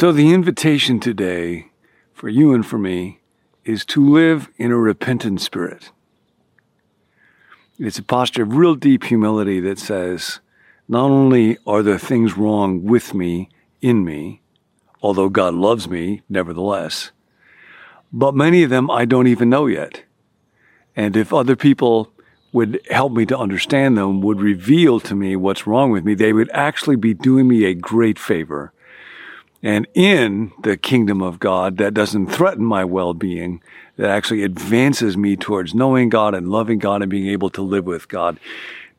So, the invitation today for you and for me is to live in a repentant spirit. It's a posture of real deep humility that says, not only are there things wrong with me, in me, although God loves me nevertheless, but many of them I don't even know yet. And if other people would help me to understand them, would reveal to me what's wrong with me, they would actually be doing me a great favor and in the kingdom of God that doesn't threaten my well being, that actually advances me towards knowing God and loving God and being able to live with God.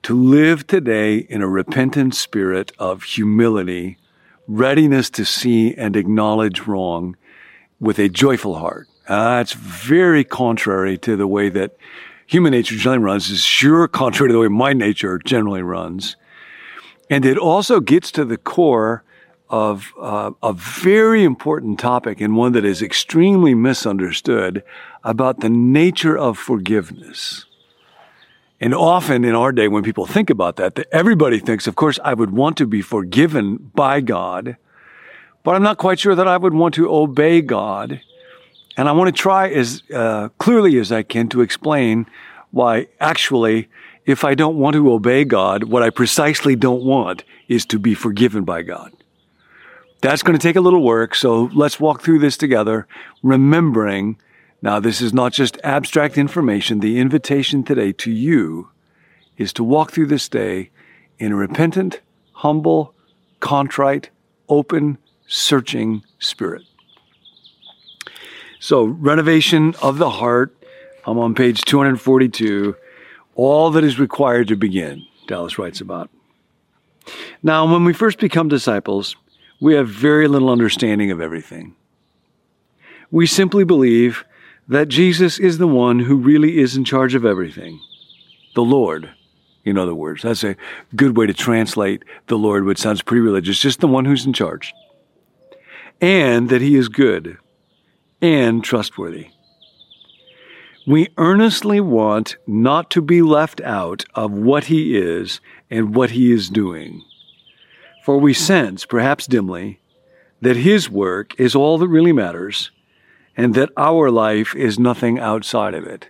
To live today in a repentant spirit of humility, readiness to see and acknowledge wrong with a joyful heart. Uh, that's very contrary to the way that human nature generally runs. Is sure contrary to the way my nature generally runs. And it also gets to the core of uh, a very important topic and one that is extremely misunderstood about the nature of forgiveness. And often in our day, when people think about that, that everybody thinks, of course, I would want to be forgiven by God, but I'm not quite sure that I would want to obey God. And I want to try as uh, clearly as I can to explain why actually, if I don't want to obey God, what I precisely don't want is to be forgiven by God. That's going to take a little work. So let's walk through this together, remembering now this is not just abstract information. The invitation today to you is to walk through this day in a repentant, humble, contrite, open, searching spirit. So, renovation of the heart. I'm on page 242. All that is required to begin, Dallas writes about. Now, when we first become disciples, we have very little understanding of everything. We simply believe that Jesus is the one who really is in charge of everything. The Lord, in other words. That's a good way to translate the Lord, which sounds pretty religious, just the one who's in charge. And that he is good and trustworthy. We earnestly want not to be left out of what he is and what he is doing. For we sense, perhaps dimly, that His work is all that really matters, and that our life is nothing outside of it.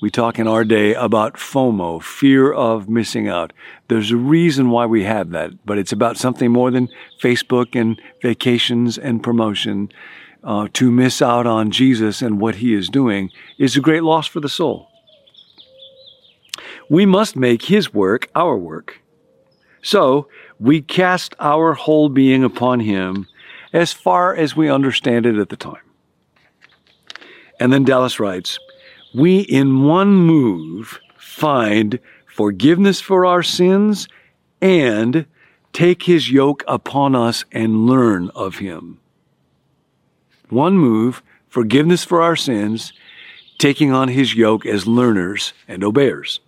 We talk in our day about FOMO, fear of missing out. There's a reason why we have that, but it's about something more than Facebook and vacations and promotion. Uh, to miss out on Jesus and what He is doing is a great loss for the soul. We must make His work our work. So, we cast our whole being upon him as far as we understand it at the time. And then Dallas writes, we in one move find forgiveness for our sins and take his yoke upon us and learn of him. One move, forgiveness for our sins, taking on his yoke as learners and obeyers.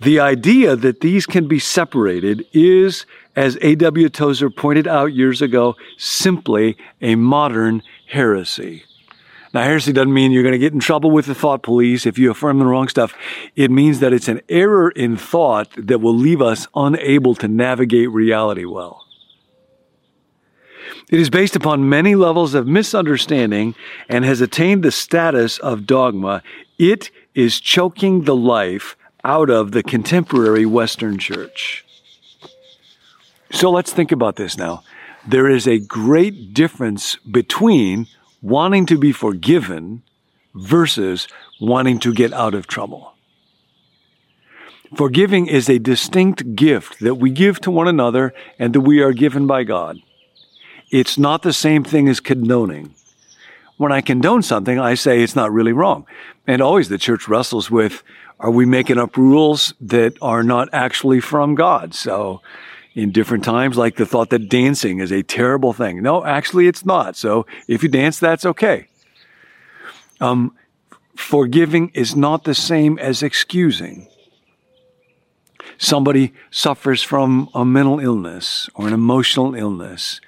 The idea that these can be separated is, as A.W. Tozer pointed out years ago, simply a modern heresy. Now, heresy doesn't mean you're going to get in trouble with the thought police if you affirm the wrong stuff. It means that it's an error in thought that will leave us unable to navigate reality well. It is based upon many levels of misunderstanding and has attained the status of dogma. It is choking the life out of the contemporary Western church. So let's think about this now. There is a great difference between wanting to be forgiven versus wanting to get out of trouble. Forgiving is a distinct gift that we give to one another and that we are given by God. It's not the same thing as condoning. When I condone something, I say it's not really wrong. And always the church wrestles with are we making up rules that are not actually from God? So, in different times, like the thought that dancing is a terrible thing. No, actually, it's not. So, if you dance, that's okay. Um, forgiving is not the same as excusing. Somebody suffers from a mental illness or an emotional illness,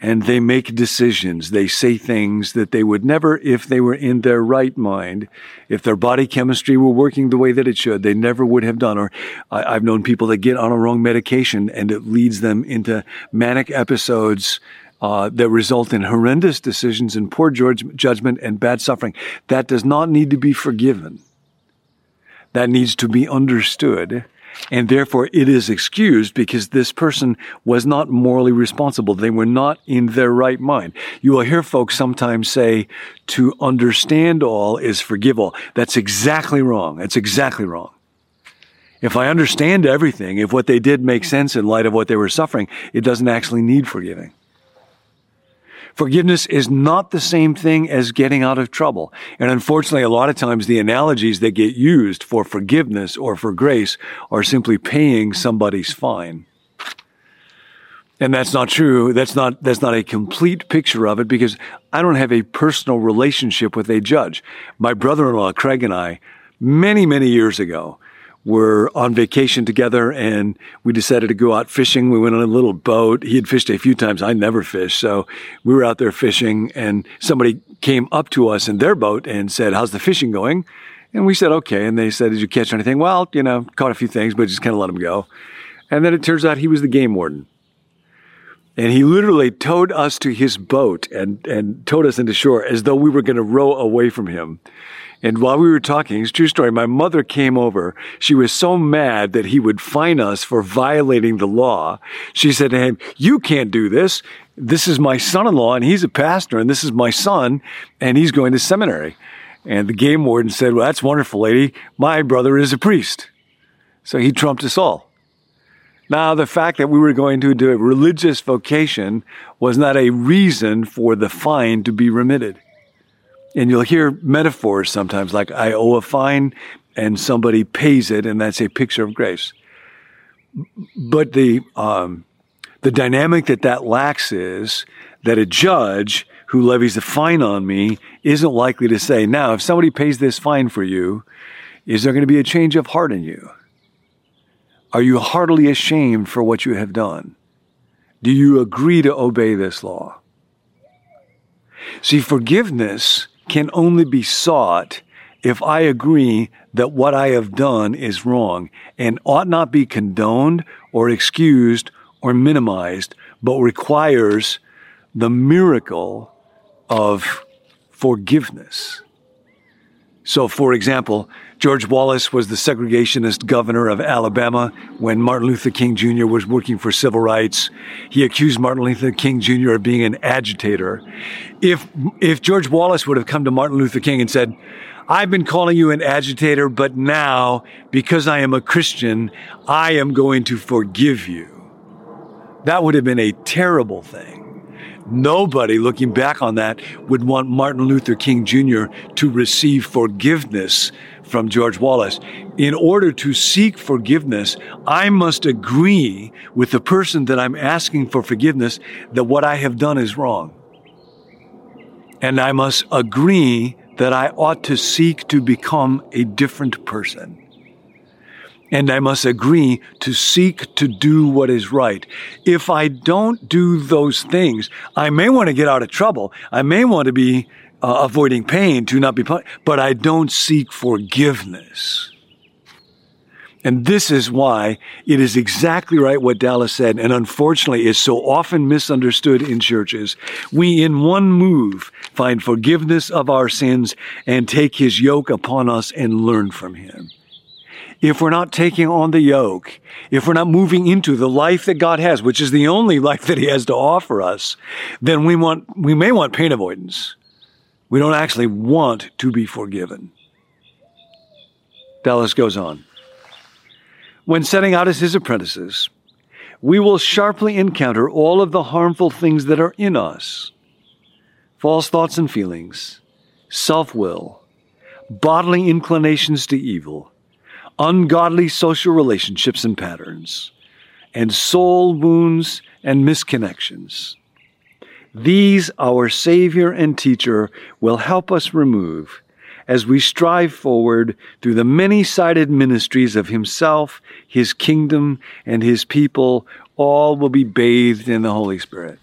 and they make decisions. They say things that they would never, if they were in their right mind, if their body chemistry were working the way that it should, they never would have done. Or I, have known people that get on a wrong medication and it leads them into manic episodes uh, that result in horrendous decisions and poor judgment and bad suffering. That does not need to be forgiven. That needs to be understood. And therefore it is excused because this person was not morally responsible. They were not in their right mind. You will hear folks sometimes say to understand all is forgive all. That's exactly wrong. That's exactly wrong. If I understand everything, if what they did makes sense in light of what they were suffering, it doesn't actually need forgiving. Forgiveness is not the same thing as getting out of trouble. And unfortunately, a lot of times the analogies that get used for forgiveness or for grace are simply paying somebody's fine. And that's not true. That's not, that's not a complete picture of it because I don't have a personal relationship with a judge. My brother-in-law, Craig and I, many, many years ago, were on vacation together and we decided to go out fishing. We went on a little boat. He had fished a few times. I never fished. So we were out there fishing and somebody came up to us in their boat and said, how's the fishing going? And we said, okay. And they said, did you catch anything? Well, you know, caught a few things, but just kind of let them go. And then it turns out he was the game warden. And he literally towed us to his boat and, and towed us into shore as though we were going to row away from him. And while we were talking, it's true story, my mother came over. She was so mad that he would fine us for violating the law. She said to him, you can't do this. This is my son-in-law and he's a pastor and this is my son and he's going to seminary. And the game warden said, well, that's wonderful, lady. My brother is a priest. So he trumped us all. Now, the fact that we were going to do a religious vocation was not a reason for the fine to be remitted. And you'll hear metaphors sometimes like, I owe a fine and somebody pays it, and that's a picture of grace. But the, um, the dynamic that that lacks is that a judge who levies a fine on me isn't likely to say, now, if somebody pays this fine for you, is there going to be a change of heart in you? Are you heartily ashamed for what you have done? Do you agree to obey this law? See, forgiveness can only be sought if I agree that what I have done is wrong and ought not be condoned or excused or minimized, but requires the miracle of forgiveness. So, for example, George Wallace was the segregationist governor of Alabama when Martin Luther King Jr. was working for civil rights. He accused Martin Luther King Jr. of being an agitator. If, if George Wallace would have come to Martin Luther King and said, I've been calling you an agitator, but now, because I am a Christian, I am going to forgive you. That would have been a terrible thing. Nobody looking back on that would want Martin Luther King Jr. to receive forgiveness from George Wallace. In order to seek forgiveness, I must agree with the person that I'm asking for forgiveness that what I have done is wrong. And I must agree that I ought to seek to become a different person and I must agree to seek to do what is right. If I don't do those things, I may want to get out of trouble. I may want to be uh, avoiding pain to not be punished, but I don't seek forgiveness. And this is why it is exactly right what Dallas said, and unfortunately is so often misunderstood in churches. We, in one move, find forgiveness of our sins and take his yoke upon us and learn from him if we're not taking on the yoke, if we're not moving into the life that God has, which is the only life that He has to offer us, then we want, we may want pain avoidance. We don't actually want to be forgiven. Dallas goes on. When setting out as his apprentices, we will sharply encounter all of the harmful things that are in us false thoughts and feelings, self will, bodily inclinations to evil ungodly social relationships and patterns, and soul wounds and misconnections. These, our Savior and Teacher, will help us remove as we strive forward through the many sided ministries of Himself, His kingdom, and His people, all will be bathed in the Holy Spirit.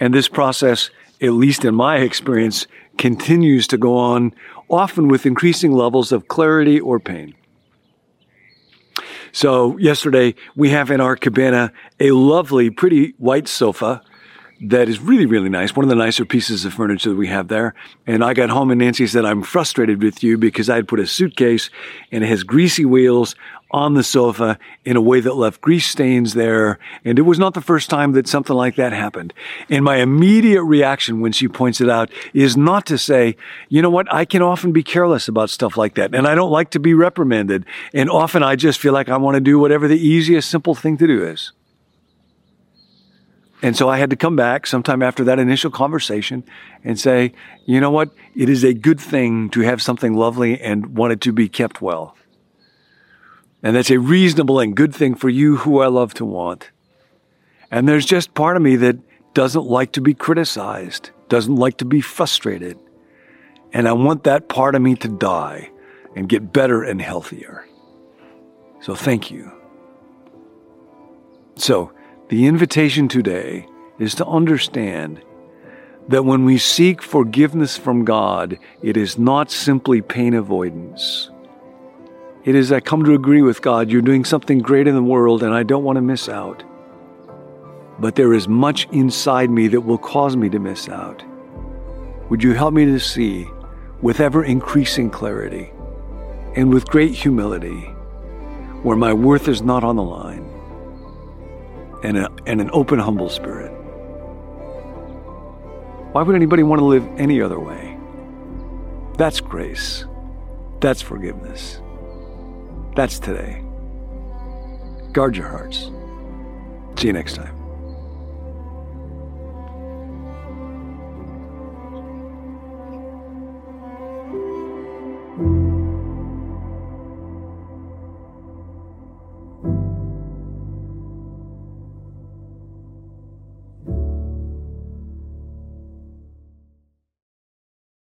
And this process, at least in my experience, continues to go on, often with increasing levels of clarity or pain. So, yesterday, we have in our cabana a lovely, pretty white sofa that is really, really nice. One of the nicer pieces of furniture that we have there. And I got home and Nancy said, I'm frustrated with you because I had put a suitcase and it has greasy wheels on the sofa in a way that left grease stains there. And it was not the first time that something like that happened. And my immediate reaction when she points it out is not to say, you know what? I can often be careless about stuff like that. And I don't like to be reprimanded. And often I just feel like I want to do whatever the easiest, simple thing to do is. And so I had to come back sometime after that initial conversation and say, you know what? It is a good thing to have something lovely and want it to be kept well. And that's a reasonable and good thing for you who I love to want. And there's just part of me that doesn't like to be criticized, doesn't like to be frustrated. And I want that part of me to die and get better and healthier. So thank you. So, the invitation today is to understand that when we seek forgiveness from God, it is not simply pain avoidance. It is, I come to agree with God, you're doing something great in the world and I don't want to miss out. But there is much inside me that will cause me to miss out. Would you help me to see with ever increasing clarity and with great humility where my worth is not on the line? And, a, and an open, humble spirit. Why would anybody want to live any other way? That's grace. That's forgiveness. That's today. Guard your hearts. See you next time.